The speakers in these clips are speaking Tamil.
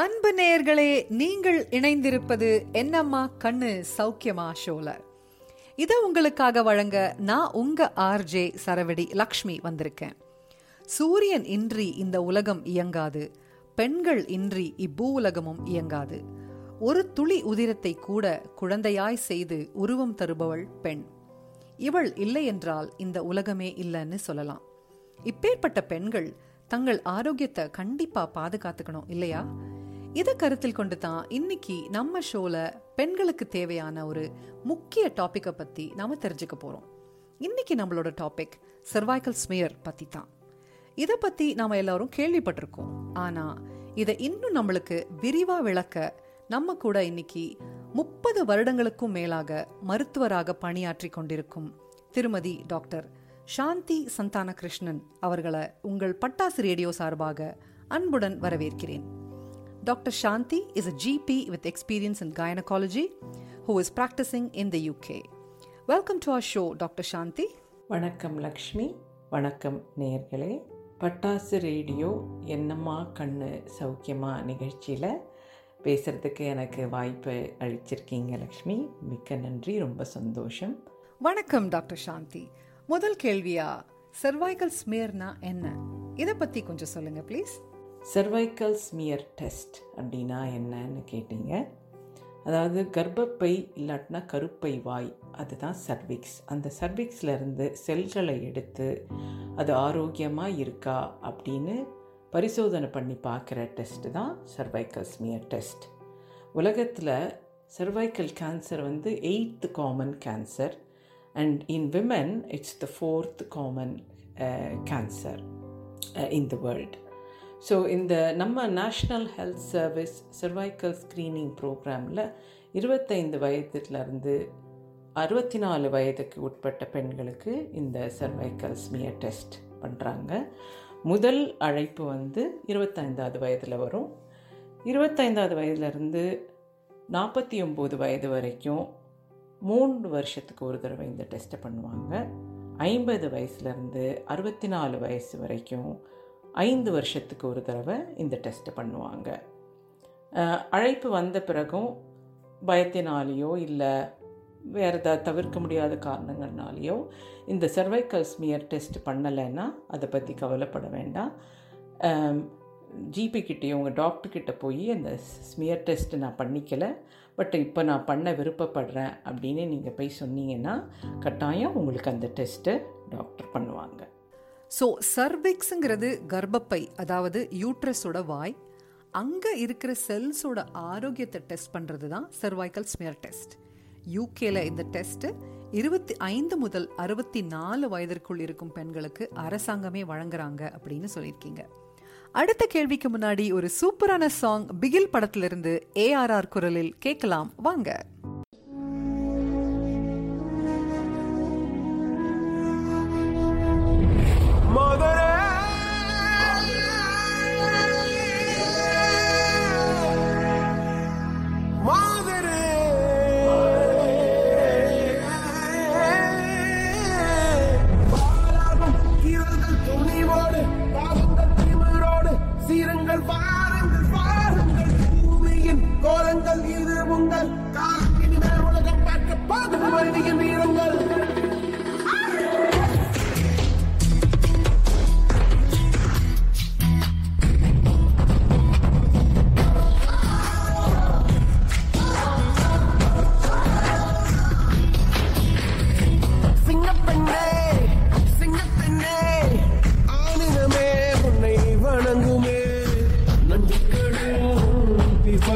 அன்பு நேயர்களே நீங்கள் இணைந்திருப்பது என்னம்மா கண்ணு சௌக்கியமா ஷோல இதை உங்களுக்காக வழங்க நான் உங்க ஆர்ஜே சரவடி லக்ஷ்மி வந்திருக்கேன். சூரியன் இன்றி இந்த உலகம் இயங்காது பெண்கள் இன்றி இப்பூ உலகமும் இயங்காது. ஒரு துளி உதிரத்தை கூட குழந்தையாய் செய்து உருவம் தருபவள் பெண். இவள் இல்லை என்றால் இந்த உலகமே இல்லைன்னு சொல்லலாம். இப்பேற்பட்ட பெண்கள் தங்கள் ஆரோக்கியத்தை கண்டிப்பா பாதுகாத்துக்கணும் இல்லையா? இதை கருத்தில் கொண்டு தான் இன்னைக்கு நம்ம ஷோல பெண்களுக்கு தேவையான ஒரு முக்கிய டாப்பிக்கை பத்தி நாம தெரிஞ்சுக்க போறோம். இன்னைக்கு நம்மளோட டாபிக் சர்வைக்கல் ஸ்மியர் பத்தி தான் இதை பத்தி நாம எல்லாரும் கேள்விப்பட்டிருக்கோம். ஆனா இதை இன்னும் நம்மளுக்கு விரிவா விளக்க நம்ம கூட இன்னைக்கு முப்பது வருடங்களுக்கும் மேலாக மருத்துவராக பணியாற்றி கொண்டிருக்கும் திருமதி டாக்டர் சாந்தி சந்தான கிருஷ்ணன் அவர்களை உங்கள் பட்டாசு ரேடியோ சார்பாக அன்புடன் வரவேற்கிறேன். Dr. Shanti is a GP with experience in gynecology who is practicing in the UK. Welcome to our show, Dr. Shanti. வணக்கம் லக்ஷ்மி வணக்கம் நேயர்களே பட்டாசு ரேடியோ என்னம்மா கண்ணு சௌக்கியமா நிகழ்ச்சியில் பேசுகிறதுக்கு எனக்கு வாய்ப்பு அளிச்சிருக்கீங்க லக்ஷ்மி மிக்க நன்றி ரொம்ப சந்தோஷம் வணக்கம் டாக்டர் சாந்தி முதல் கேள்வியா சர்வைக்கல் ஸ்மியர்னா என்ன இதை பத்தி கொஞ்சம் சொல்லுங்க ப்ளீஸ் சர்வைக்கல் ஸ்மியர் டெஸ்ட் அப்படின்னா என்னன்னு கேட்டீங்க. அதாவது கர்ப்பப்பை இல்லாட்டினா கருப்பை வாய் அதுதான் சர்விக்ஸ் அந்த சர்விக்ஸ்லேருந்து செல்களை எடுத்து அது ஆரோக்கியமாக இருக்கா அப்படின்னு பரிசோதனை பண்ணி பார்க்குற டெஸ்ட்டு தான் சர்வைக்கல் ஸ்மியர் டெஸ்ட் உலகத்தில் சர்வைக்கல் கேன்சர் வந்து eighth common cancer and in women it's the fourth common cancer in the world so இந்த நம்ம national health service cervical screening ப்ரோக்ராமில் இருபத்தைந்து வயதுலேருந்து அறுபத்தி நாலு வயதுக்கு உட்பட்ட பெண்களுக்கு இந்த சர்வைக்கல் ஸ்மியர் டெஸ்ட் பண்ணுறாங்க முதல் அழைப்பு வந்து இருபத்தைந்தாவது வயதில் வரும். இருபத்தைந்தாவது வயதுலேருந்து நாற்பத்தி ஒம்பது வயது வரைக்கும் மூன்று வருஷத்துக்கு ஒரு தடவை இந்த டெஸ்ட்டை பண்ணுவாங்க. ஐம்பது வயசுலேருந்து அறுபத்தி நாலு வயசு வரைக்கும் ஐந்து வருஷத்துக்கு ஒரு தடவை இந்த டெஸ்ட்டை பண்ணுவாங்க. அழைப்பு வந்த பிறகும் பயத்தினாலேயோ இல்லை வேறு ஏதாவது தவிர்க்க முடியாத காரணங்கள்னாலேயோ இந்த சர்வைக்கல் ஸ்மியர் டெஸ்ட் பண்ணலைன்னா அதை பற்றி கவலைப்பட வேண்டாம். ஜிபி கிட்டேயோ உங்கள் டாக்டர்கிட்ட போய் அந்த ஸ்மியர் டெஸ்ட் நான் பண்ணிக்கல. பட் இப்போ நான் பண்ண விருப்பப்படுறேன் அப்படின்னு நீங்கள் போய் சொன்னீங்கன்னா கட்டாயம் உங்களுக்கு அந்த டெஸ்ட்டை டாக்டர் பண்ணுவாங்க. ஸோ சர்விக்ஸுங்கிறது கர்ப்பப்பை அதாவது யூட்ரஸோட வாய். அங்கே இருக்கிற செல்ஸோட ஆரோக்கியத்தை டெஸ்ட் பண்ணுறது தான் சர்வைக்கல் ஸ்மியர் டெஸ்ட் யூகேல இந்த டெஸ்ட் இருபத்தி ஐந்து முதல் அறுபத்தி நாலு வயதிற்குள் இருக்கும் பெண்களுக்கு அரசாங்கமே வழங்குறாங்க அப்படின்னு சொல்லியிருக்கீங்க. அடுத்த கேள்விக்கு முன்னாடி ஒரு சூப்பரான சாங் பிகில் படத்திலிருந்து ஏஆர்ஆர் குரலில் கேட்கலாம். வாங்க.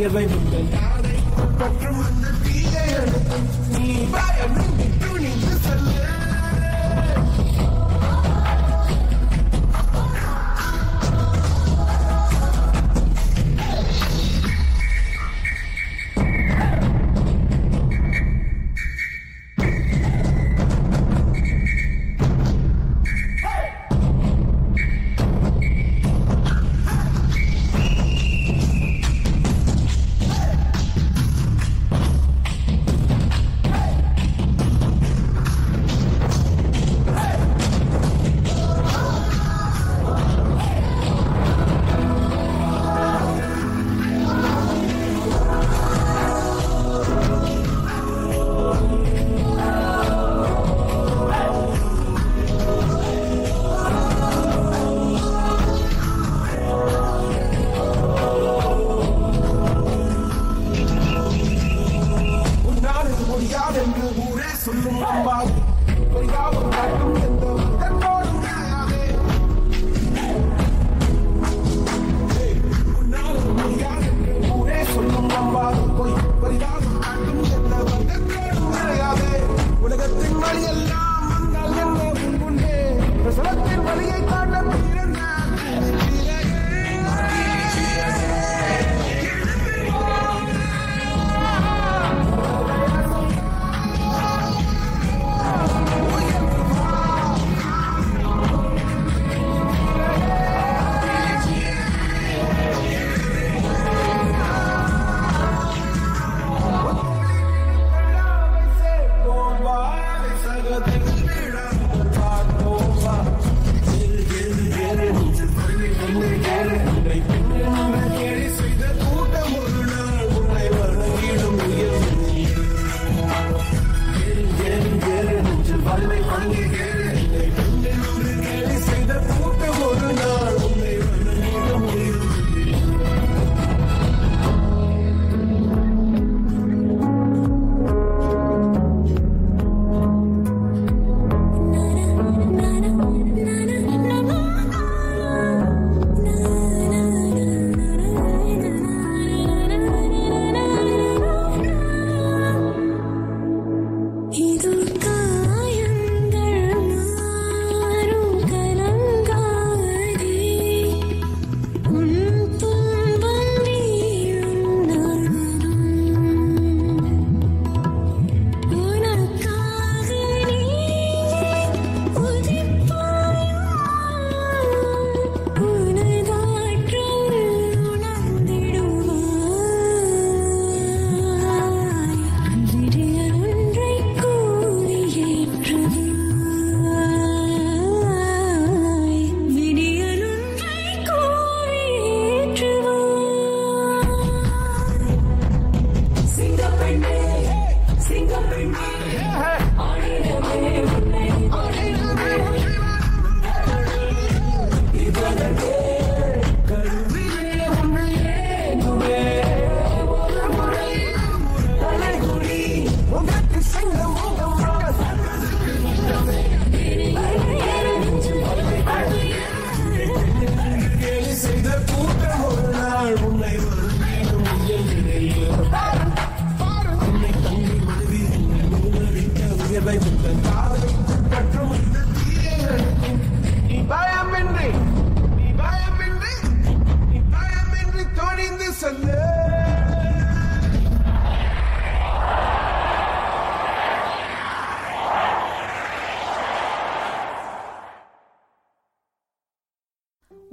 உயர்வை முந்தன் யாரை பற்றும் அந்த தீயை அணைக்கும் நீ பயமின்றி I'm the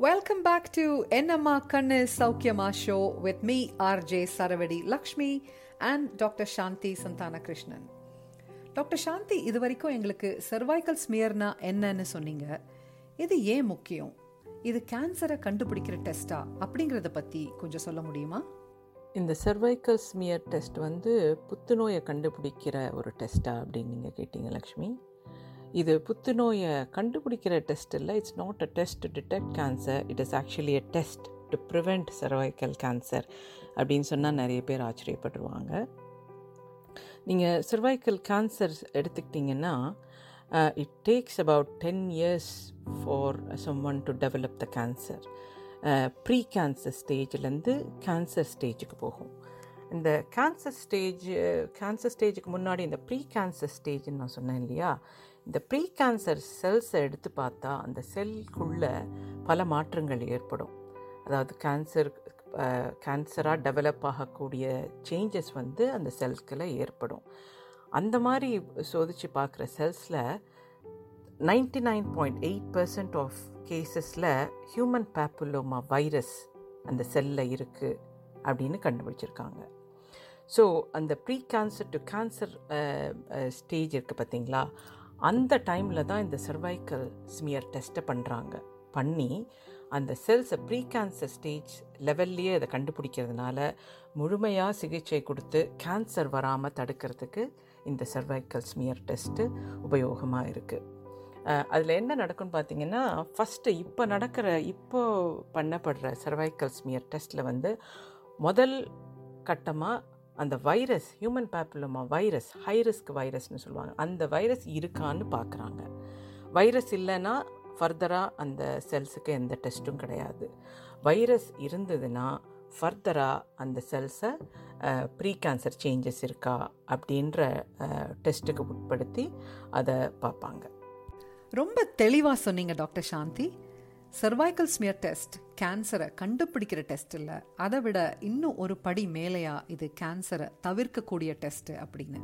Welcome back to என்னம்மா Kannu Saukyama show with me, RJ Saravadi Lakshmi and Dr. Shanti Santana doctor Shanti இது வரைக்கும் எங்களுக்கு சர்வைக்கல் ஸ்மியர்னா என்னன்னு சொன்னீங்க. இது ஏன் முக்கியம்? இது கேன்சரை கண்டுபிடிக்கிற டெஸ்டா அப்படிங்கிறத பற்றி கொஞ்சம் சொல்ல முடியுமா? இந்த சர்வைக்கல் ஸ்மியர் டெஸ்ட் வந்து புத்துநோயை கண்டுபிடிக்கிற ஒரு டெஸ்ட்டா அப்படின்னு நீங்கள் கேட்டீங்க லக்ஷ்மி. இது புத்துநோயை கண்டுபிடிக்கிற டெஸ்ட் இல்லை. It's not a test to detect cancer it is actually a test to prevent cervical cancer அப்படின்னு சொன்னால் நிறைய பேர் ஆச்சரியப்படுவாங்க. நீங்கள் சர்வைக்கல் கேன்சர் எடுத்துக்கிட்டிங்கன்னா it takes about ten years for someone to develop the cancer pre cancer ஸ்டேஜ்லேருந்து cancer ஸ்டேஜுக்கு போகும். இந்த கேன்சர் ஸ்டேஜ் கேன்சர் ஸ்டேஜுக்கு முன்னாடி இந்த ப்ரீ கேன்சர் ஸ்டேஜ்னு நான் சொன்னேன் இல்லையா? இந்த ப்ரீ கேன்சர் செல்ஸை எடுத்து பார்த்தா அந்த செல்குள்ளே பல மாற்றங்கள் ஏற்படும். அதாவது கேன்சர் கேன்சராக டெவலப் ஆகக்கூடிய சேஞ்சஸ் வந்து அந்த செல்ஸ்கில் ஏற்படும். அந்த மாதிரி சோதித்து பார்க்குற செல்ஸில் ninety nine point eight percent of கேசஸில் human papilloma virus அந்த செல்லில் இருக்குது அப்படின்னு கண்டுபிடிச்சிருக்காங்க. ஸோ அந்த pre cancer to cancer stage இருக்குது பார்த்தீங்களா? அந்த டைமில் தான் இந்த சர்வைக்கல் ஸ்மியர் டெஸ்ட்டை பண்ணுறாங்க பண்ணி அந்த செல்ஸை ப்ரீ கேன்சர் ஸ்டேஜ் லெவல்லையே அதை கண்டுபிடிக்கிறதுனால முழுமையாக சிகிச்சை கொடுத்து கேன்சர் வராமல் தடுக்கிறதுக்கு இந்த சர்வைக்கல் ஸ்மியர் டெஸ்ட்டு உபயோகமாக இருக்குது அதில் என்ன நடக்கும்னு பார்த்தீங்கன்னா ஃபஸ்ட்டு இப்போ நடக்கிற இப்போ பண்ணப்படுற சர்வைக்கல் ஸ்மியர் டெஸ்ட்டில் வந்து முதல் கட்டமாக அந்த virus human papilloma virus high risk வைரஸ்னு சொல்லுவாங்க. அந்த வைரஸ் இருக்கான்னு பார்க்குறாங்க வைரஸ் இல்லைன்னா ஃபர்தராக அந்த செல்ஸுக்கு எந்த டெஸ்ட்டும் கிடையாது. வைரஸ் இருந்ததுன்னா ஃபர்தராக அந்த செல்ஸை ப்ரீ கேன்சர் சேஞ்சஸ் இருக்கா அப்படின்ற டெஸ்ட்டுக்கு உட்படுத்தி அதை பார்ப்பாங்க ரொம்ப தெளிவாக சொன்னீங்க doctor Shanti. Cervical smear test கேன்சரை கண்டுபிடிக்கிற டெஸ்ட் இல்லை. அதை விட இன்னும் ஒரு படி மேலேயா இது கேன்சரை தவிர்க்கக்கூடிய டெஸ்ட் அப்படின்னு.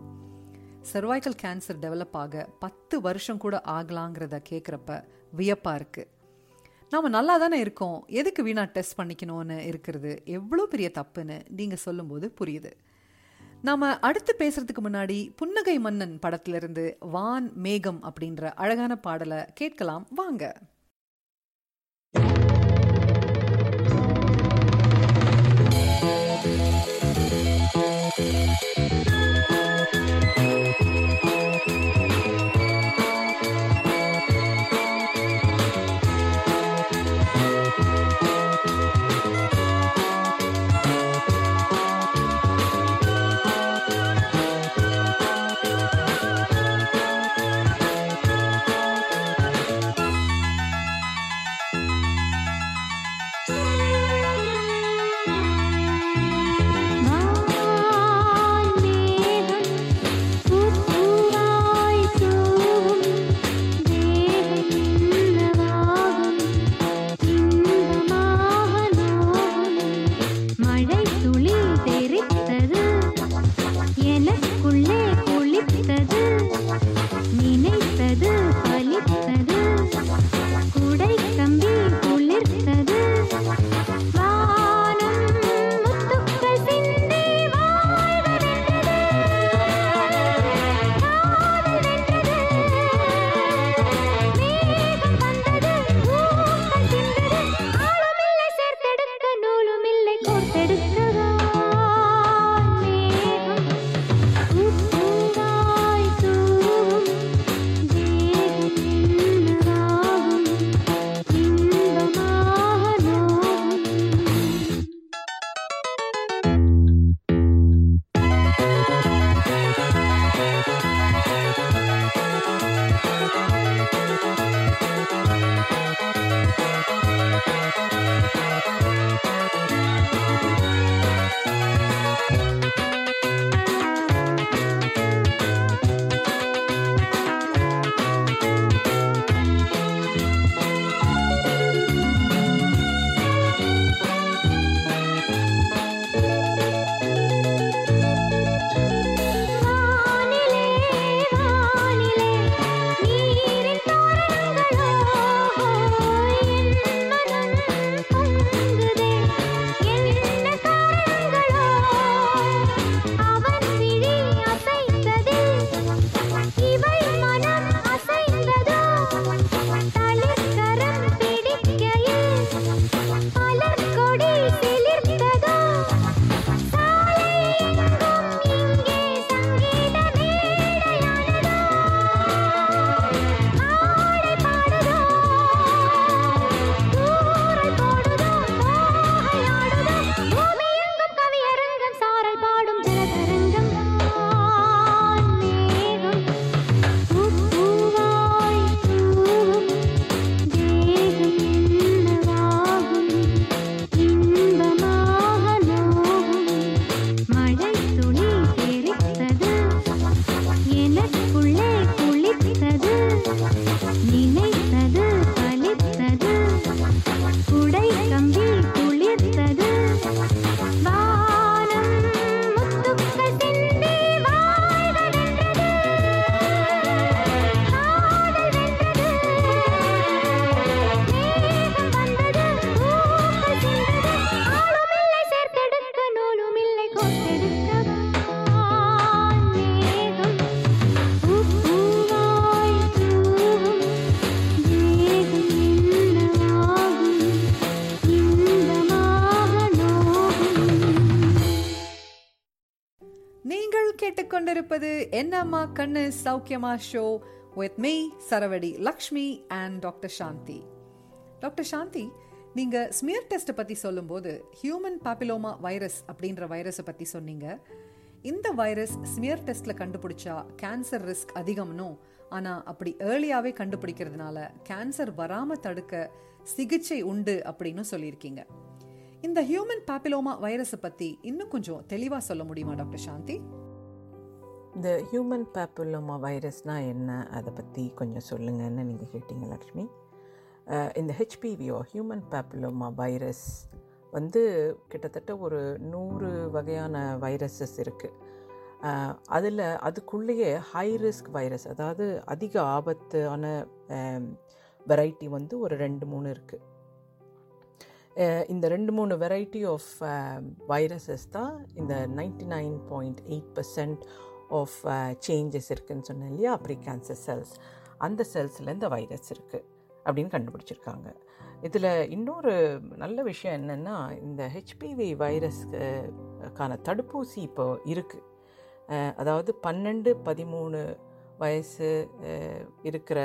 சர்வைக்கல் கேன்சர் டெவலப் ஆக பத்து வருஷம் கூட ஆகலாங்கிறத கேட்குறப்ப வியப்பாக இருக்குது நாம் நல்லா தானே இருக்கோம். எதுக்கு வீணா டெஸ்ட் பண்ணிக்கணும்னு இருக்கிறது? எவ்வளோ பெரிய தப்புன்னு நீங்கள் சொல்லும்போது புரியுது. நாம அடுத்து பேசுறதுக்கு முன்னாடி புன்னகை மன்னன் படத்திலிருந்து வான் மேகம் அப்படின்ற அழகான பாடலை கேட்கலாம். வாங்க. என்னம்மா கண்ணு சௌக்கியமா show with me Saravadi Lakshmi and doctor Shanti. Doctor Shanti நீங்க ஸ்மியர் டெஸ்ட்டை பத்தி சொல்லும்போது ஹியூமன் பாப்பிலோமா வைரஸ் அப்படின்ற வைரஸை பத்தி சொன்னீங்க. இந்த வைரஸ் ஸ்மியர் டெஸ்ட்ல கண்டுபிடிச்சா கேன்சர் ரிஸ்க் அதிகம்னும் ஆனா அப்படி ஏர்லியாவே கண்டுபிடிக்கிறதுனால கேன்சர் வராம தடுக்க சிகிச்சை உண்டு அப்படின்னு சொல்லியிருக்கீங்க. இந்த ஹியூமன் பாப்பிலோமா வைரஸை பத்தி இன்னும் கொஞ்சம் தெளிவா சொல்ல முடியுமா டாக்டர் சாந்தி? இந்த ஹியூமன் பேப்புலோமா வைரஸ்னால் என்ன? அதை பற்றி கொஞ்சம் சொல்லுங்கன்னு நீங்கள் கேட்டீங்க லக்ஷ்மி இந்த ஹெச்பிவிஓ ஹியூமன் பேப்புலோமா வைரஸ் வந்து கிட்டத்தட்ட ஒரு நூறு வகையான வைரஸஸ் இருக்குது அதில் அதுக்குள்ளேயே ஹை ரிஸ்க் வைரஸ் அதாவது அதிக ஆபத்தான வெரைட்டி வந்து ஒரு ரெண்டு மூணு இருக்குது இந்த ரெண்டு மூணு வெரைட்டி ஆஃப் வைரஸஸ் தான் இந்த ninety nine point eight percent of changes uh, இருக்குதுன்னு சொன்னேன் இல்லையா? ப்ரீ கேன்சர் செல்ஸ் அந்த செல்ஸில் இந்த வைரஸ் இருக்குது அப்படின்னு கண்டுபிடிச்சிருக்காங்க. இதில் இன்னொரு நல்ல விஷயம் என்னென்னா இந்த ஹெச்பிவி வைரஸ்க்கான தடுப்பூசி இப்போ இருக்குது அதாவது பன்னெண்டு பதிமூணு வயசு இருக்கிற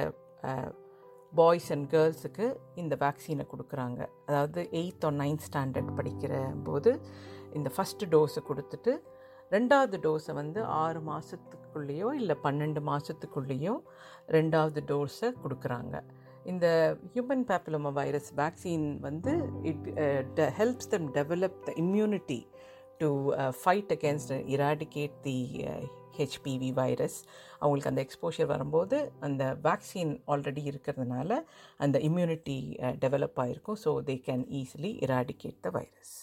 பாய்ஸ் அண்ட் கேர்ள்ஸுக்கு இந்த வேக்சினை கொடுக்குறாங்க. அதாவது எயித் ஆர் நைன்த் ஸ்டாண்டர்ட் படிக்கிற போது இந்த ஃபஸ்ட்டு டோஸை கொடுத்துட்டு ரெண்டாவது டோஸை வந்து ஆறு மாதத்துக்குள்ளேயோ இல்லை பன்னெண்டு மாதத்துக்குள்ளேயோ ரெண்டாவது டோஸை கொடுக்குறாங்க. இந்த ஹியூமன் பேப்பிலோமா வைரஸ் வேக்சின் வந்து it helps them develop the immunity to fight against eradicate the HPV virus அவங்களுக்கு அந்த எக்ஸ்போஷர் வரும்போது அந்த வேக்சின் ஆல்ரெடி இருக்கிறதுனால அந்த இம்யூனிட்டி டெவலப் ஆகிருக்கும் so they can easily eradicate the virus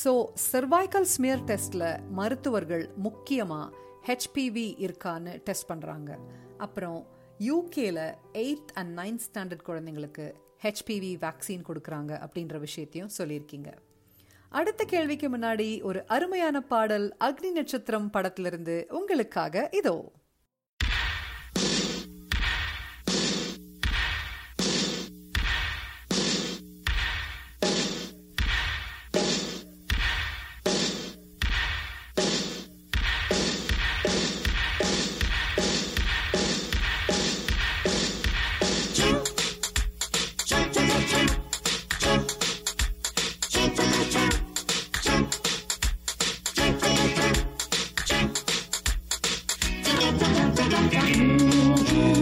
so cervical smear டெஸ்ட்ல மருத்துவர்கள் முக்கியமா ஹெச்பிவி இருக்கான்னு டெஸ்ட் பண்றாங்க. அப்புறம் யூகேல எயித் அண்ட் நைன்த் ஸ்டாண்டர்ட் குழந்தைங்களுக்கு ஹெச்பிவி வேக்சின் கொடுக்குறாங்க அப்படின்ற விஷயத்தையும் சொல்லியிருக்கீங்க. அடுத்த கேள்விக்கு முன்னாடி ஒரு அருமையான பாடல் அக்னி நட்சத்திரம் படத்திலிருந்து உங்களுக்காக இதோ. Thank you.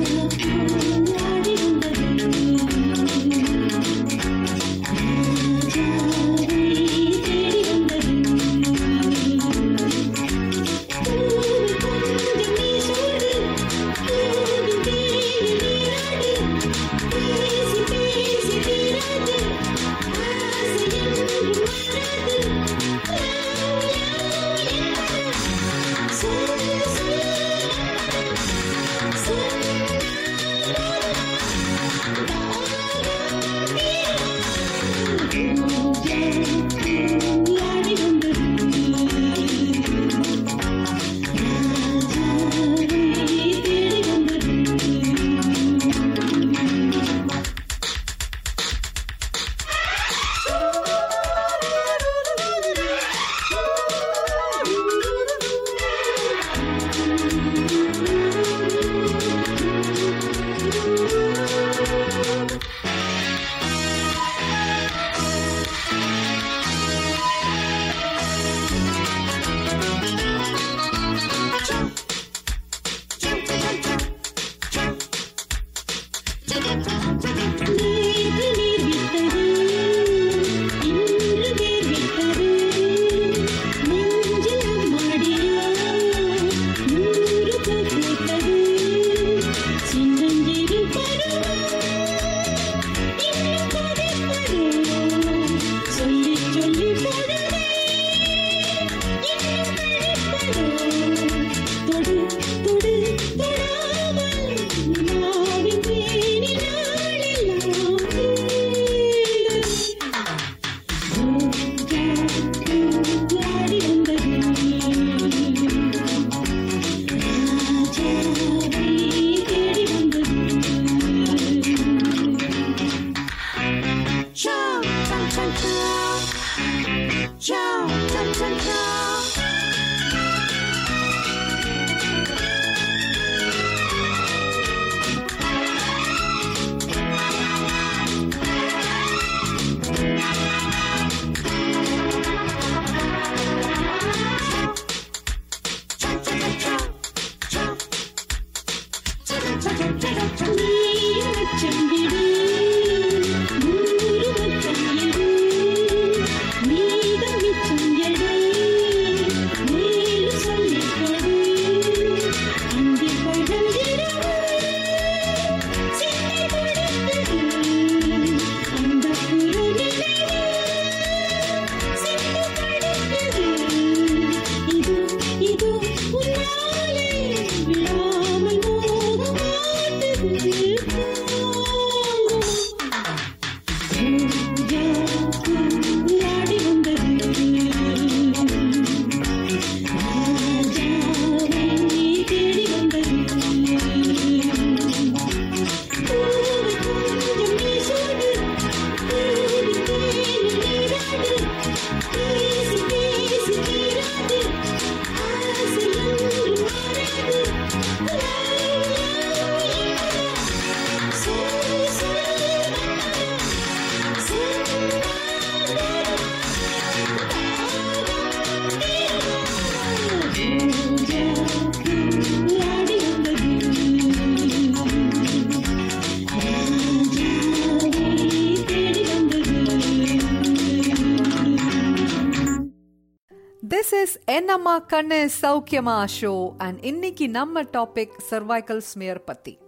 கண்ணு சௌக்கியமா ஷோ அண்ட் இன்னைக்கு நம்ம டாபிக் சர்வைக்கல் ஸ்மியர் பத்தி.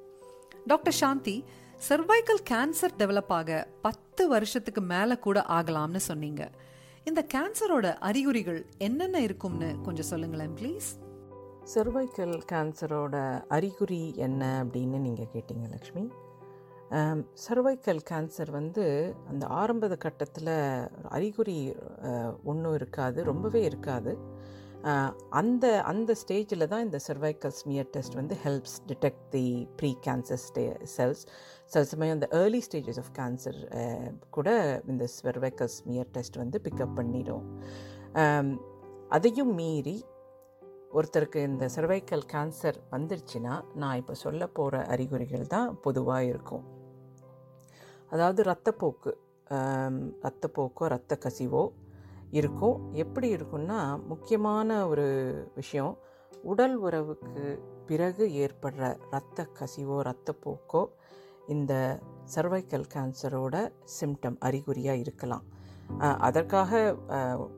Doctor Shanti cervical cancer develop ஆக பத்து வருஷத்துக்கு மேல கூட ஆகலாம்னு சொன்னீங்க. இந்த கேன்சரோட அறிகுறிகள் என்னென்ன இருக்கும்னு கொஞ்சம் சொல்லுங்களேன் ப்ளீஸ் சர்வைக்கல் கேன்சரோட அறிகுறி என்ன அப்படின்னு நீங்கள் கேட்டீங்க லக்ஷ்மி? சர்வைக்கல் கேன்சர் வந்து அந்த ஆரம்ப கட்டத்தில் அறிகுறி ஒன்றும் இருக்காது ரொம்பவே இருக்காது. அந்த அந்த ஸ்டேஜில் தான் இந்த சர்வைக்கல் ஸ்மியர் டெஸ்ட் வந்து helps detect the pre cancer stage cells சில சமயம் அந்த ஏர்லி ஸ்டேஜஸ் ஆஃப் கேன்சர் கூட இந்த சர்வைக்கல் ஸ்மியர் டெஸ்ட் வந்து பிக்கப் பண்ணிடும். அதையும் மீறி ஒருத்தருக்கு இந்த சர்வைக்கல் கேன்சர் வந்துருச்சுன்னா நான் இப்போ சொல்ல போகிற அறிகுறிகள் தான் பொதுவாக இருக்கும். அதாவது ரத்தப்போக்கு ரத்தப்போக்கோ ரத்த கசிவோ இருக்கும் எப்படி இருக்கும்னா முக்கியமான ஒரு விஷயம் உடல் உறவுக்கு பிறகு ஏற்படுற இரத்த கசிவோ இரத்தப்போக்கோ இந்த சர்வைக்கல் கேன்சரோட சிம்டம் அறிகுறியாக இருக்கலாம். அதற்காக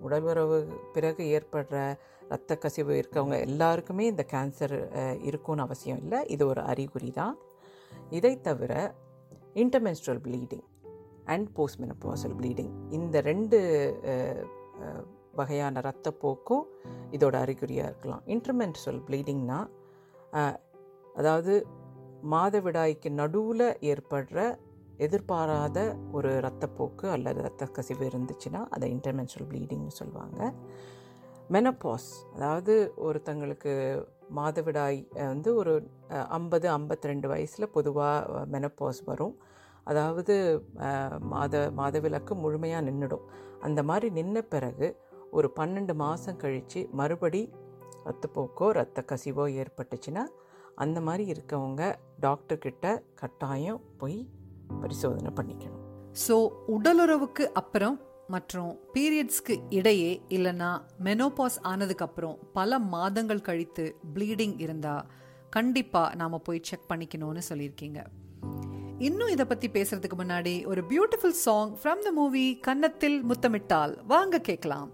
உடல் உறவு பிறகு ஏற்படுற இரத்த கசிவு இருக்கவங்க எல்லாருக்குமே இந்த கேன்சர் இருக்கும்னு அவசியம் இல்லை. இது ஒரு அறிகுறி தான். இதை தவிர intermenstrual bleeding and post menopausal bleeding இந்த ரெண்டு வகையான ரத்தப்போக்கும் இதோட அறிகுறியாக இருக்கலாம். இன்டர்மென்ஸ்ட்ரல் ப்ளீடிங்னா அதாவது மாதவிடாய்க்கு நடுவில் ஏற்படுற எதிர்பாராத ஒரு ரத்தப்போக்கு அல்லது ரத்த கசிவு இருந்துச்சுன்னா அதை இன்டர்மென்சுவல் ப்ளீடிங்னு சொல்லுவாங்க மெனப்பாஸ் அதாவது ஒருத்தங்களுக்கு மாதவிடாய் வந்து ஒரு ஐம்பது ஐம்பத்தி ரெண்டு வயசில் பொதுவாக மெனப்பாஸ் வரும். அதாவது மாத மாதவிலக்கு முழுமையாக நின்றுடும் அந்த மாதிரி நின்ன பிறகு ஒரு பன்னெண்டு மாதம் கழித்து மறுபடி ரத்தப்போக்கோ ரத்த கசிவோ ஏற்பட்டுச்சுன்னா அந்த மாதிரி இருக்கவங்க டாக்டர்கிட்ட கட்டாயம் போய் பரிசோதனை பண்ணிக்கணும். ஸோ உடலுறவுக்கு அப்புறம் மற்றும் பீரியட்ஸ்க்கு இடையே இல்லைன்னா மெனோபாஸ் ஆனதுக்கப்புறம் பல மாதங்கள் கழித்து ப்ளீடிங் இருந்தால் கண்டிப்பாக நாம் போய் செக் பண்ணிக்கணும்னு சொல்லியிருக்கீங்க. இன்னும் இதை பத்தி பேசுறதுக்கு முன்னாடி ஒரு beautiful song from the movie Kannathil Muthamittal. வாங்க கேட்கலாம்.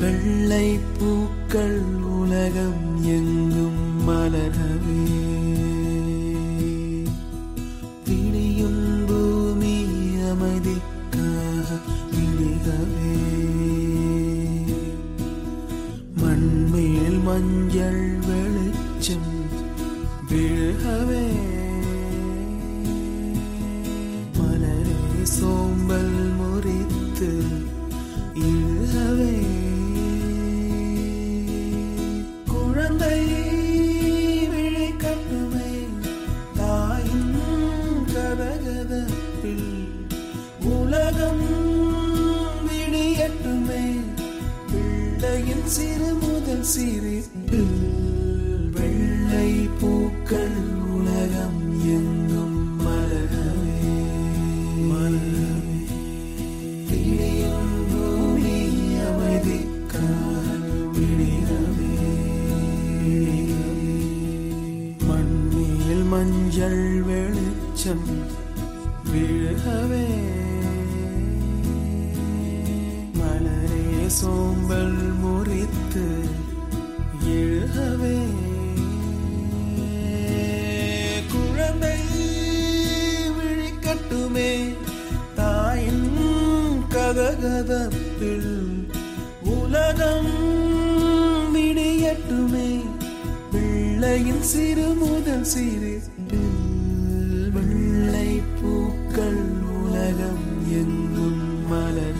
வெள்ளை பூக்கள் உலகம் சிறு முதல் சிரிப்பில் பிள்ளையின் சிறு முதல் சிறு வெள்ளை பூக்கள் உலகம் எங்கும் மலர்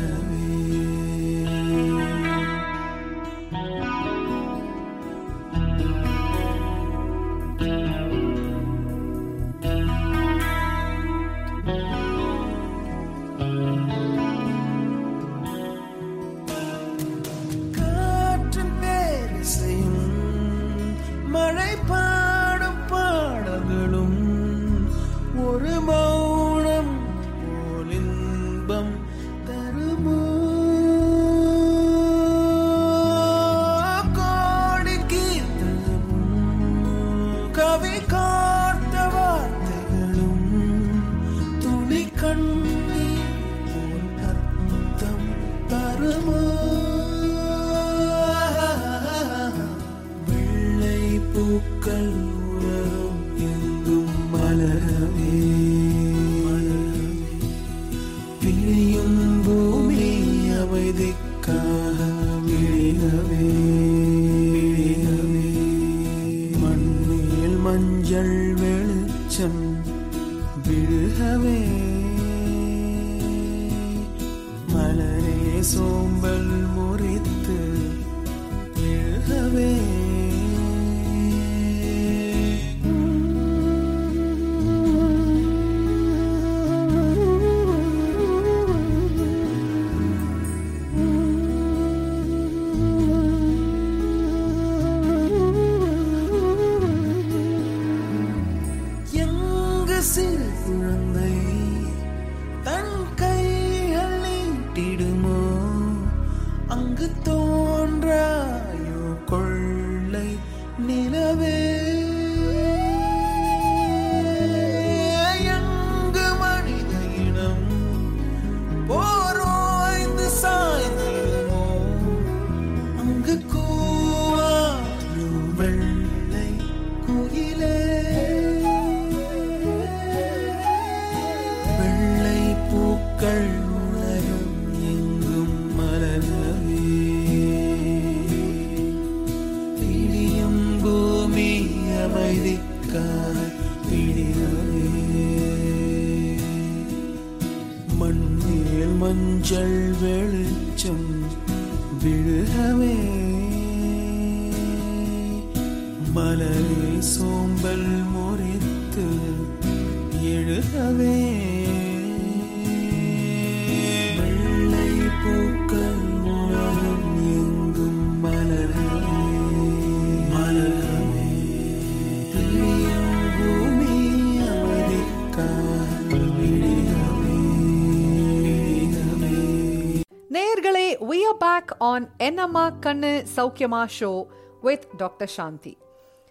we are back on என்னம்மா கண்ணு சௌக்கியமா ஷோ வித் டாக்டர் சாந்தி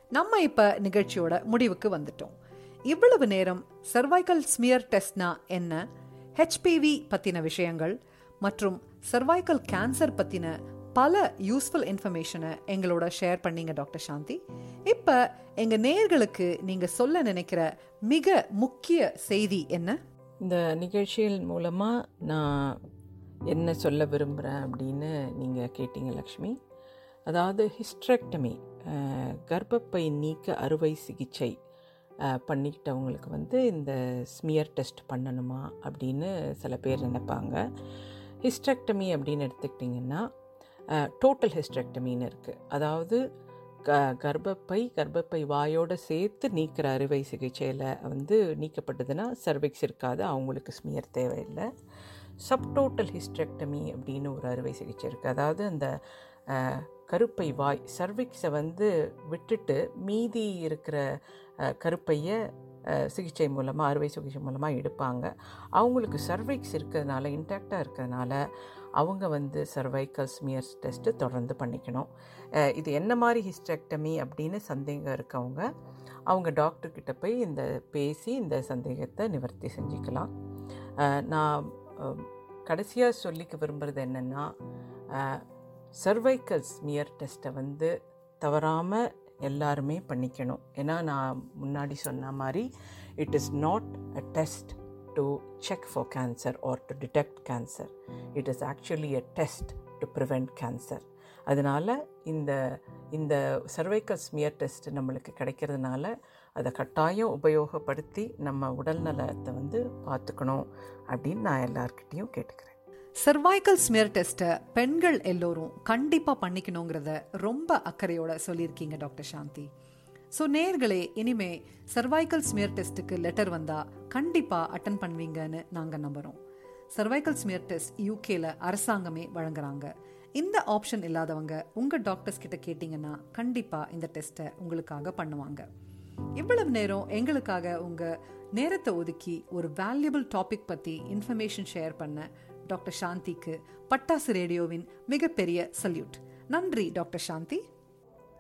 நம்ம இப்ப நிகழ்ச்சியோட முடிவுக்கு வந்துட்டோம். இவ்வளவு நேரம் சர்வைக்கல் ஸ்மியர் டெஸ்ட்னா என்ன ஹெச்பிவி பத்தின விஷயங்கள் மற்றும் சர்வைக்கல் கேன்சர் பத்தின பல யூஸ்ஃபுல் இன்ஃபர்மேஷனை எங்களோட ஷேர் பண்ணீங்க டாக்டர் சாந்தி இப்போ எங்கள் நேர்களுக்கு நீங்கள் சொல்ல நினைக்கிற மிக முக்கிய செய்தி என்ன? இந்த நிகழ்ச்சியின் மூலமாக நான் என்ன சொல்ல விரும்புகிறேன் அப்படின்னு நீங்கள் கேட்டீங்க லக்ஷ்மி. அதாவது ஹிஸ்ட்ரெக்டமி கர்ப்பப்பை நீக்க அறுவை சிகிச்சை பண்ணிக்கிட்டவங்களுக்கு வந்து இந்த ஸ்மியர் டெஸ்ட் பண்ணணுமா அப்படின்னு சில பேர் நினைப்பாங்க. ஹிஸ்ட்ரெக்டமி அப்படின்னு எடுத்துக்கிட்டிங்கன்னா டோட்டல் ஹிஸ்ட்ரெக்டமின்னு இருக்குது அதாவது க கர்ப்பப்பை கர்ப்பப்பை வாயோடு சேர்த்து நீக்கிற அறுவை சிகிச்சையில் வந்து நீக்கப்பட்டதுன்னா சர்விக்ஸ் இருக்காது அவங்களுக்கு ஸ்மியர் தேவையில்லை. சப்டோட்டல் ஹிஸ்ட்ரெக்டமி அப்படின்னு ஒரு அறுவை சிகிச்சை இருக்குது அதாவது அந்த கருப்பை வாய் சர்விக்ஸை வந்து விட்டுட்டு மீதி இருக்கிற கருப்பையை சிகிச்சை மூலமாக அறுவை சிகிச்சை மூலமாக எடுப்பாங்க. அவங்களுக்கு சர்விக்ஸ் இருக்கிறதுனால இன்டாக்டாக இருக்கிறதுனால அவங்க வந்து சர்வைக்கல் ஸ்மியர்ஸ் டெஸ்ட்டு தொடர்ந்து பண்ணிக்கணும். இது என்ன மாதிரி ஹிஸ்டெக்டமி அப்படின்னு சந்தேகம் இருக்கவங்க அவங்க டாக்டர்கிட்ட போய் இந்த பேசி இந்த சந்தேகத்தை நிவர்த்தி செஞ்சுக்கலாம். நான் கடைசியாக சொல்லிக்க விரும்புகிறது என்னென்னா சர்வைக்கல் ஸ்மியர் டெஸ்ட்டை வந்து தவறாமல் எல்லாருமே பண்ணிக்கணும். ஏன்னா நான் முன்னாடி சொன்ன மாதிரி it is not a test to check for cancer or to detect cancer it is actually a test to prevent cancer அதனால் இந்த இந்த சர்வைக்கல் ஸ்மியர் டெஸ்ட் நம்மளுக்கு கிடைக்கிறதுனால அதை கட்டாயம் உபயோகப்படுத்தி நம்ம உடல் நலத்தை வந்து பார்த்துக்கணும் அப்படின்னு நான் எல்லார்கிட்டேயும் கேட்டுக்கிறேன். சர்வைக்கல் ஸ்மியர் டெஸ்ட்டை பெண்கள் எல்லோரும் கண்டிப்பாக பண்ணிக்கணுங்கிறத ரொம்ப அக்கறையோட சொல்லியிருக்கீங்க டாக்டர் சாந்தி. ஸோ நேர்களே இனிமே சர்வைக்கல் ஸ்மியர் டெஸ்ட்டுக்கு லெட்டர் வந்தால் கண்டிப்பாக அட்டன் பண்ணுவீங்கன்னு நாங்கள் நம்புகிறோம் சர்வைக்கல் ஸ்மியர் டெஸ்ட் யூகேல அரசாங்கமே வழங்குறாங்க. இந்த ஆப்ஷன் இல்லாதவங்க உங்கள் டாக்டர்ஸ் கிட்ட கேட்டிங்கன்னா கண்டிப்பாக இந்த டெஸ்ட்டை உங்களுக்காக பண்ணுவாங்க. இவ்வளவு நேரம் எங்களுக்காக உங்க நேரத்தை ஒதுக்கி ஒரு வேல்யூபிள் டாபிக் பத்தி இன்ஃபர்மேஷன் ஷேர் பண்ண டாக்டர் சாந்திக்கு பட்டாசு ரேடியோவின் மிகப்பெரிய சல்யூட் நன்றி டாக்டர் சாந்தி.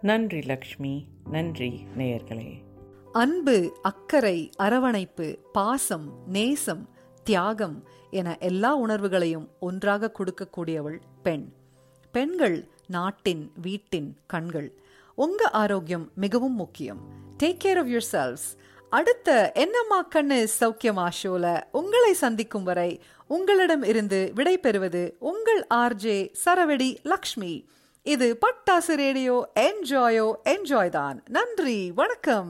நன்றி லக்ஷ்மி. நன்றி நேயர்களே. அன்பு அக்கறை அரவணைப்பு பாசம் நேசம் தியாகம் என எல்லா உணர்வுகளையும் ஒன்றாக கொடுக்கக்கூடியவள் பெண். பெண்கள் நாட்டின் வீட்டின் கண்கள். உங்க ஆரோக்கியம் மிகவும் முக்கியம். Take care of your cells அடுத்த என்னம்மா கண்ணு சௌக்கியமா ஷோல? உங்களை சந்திக்கும் வரை உங்களிடம் இருந்து விடை பெறுவது உங்கள் ஆர்ஜே சரவெடி லக்ஷ்மி. இது பட்டாசு ரேடியோ என்ஜாயோ என்ஜாய் தான். நன்றி வணக்கம்.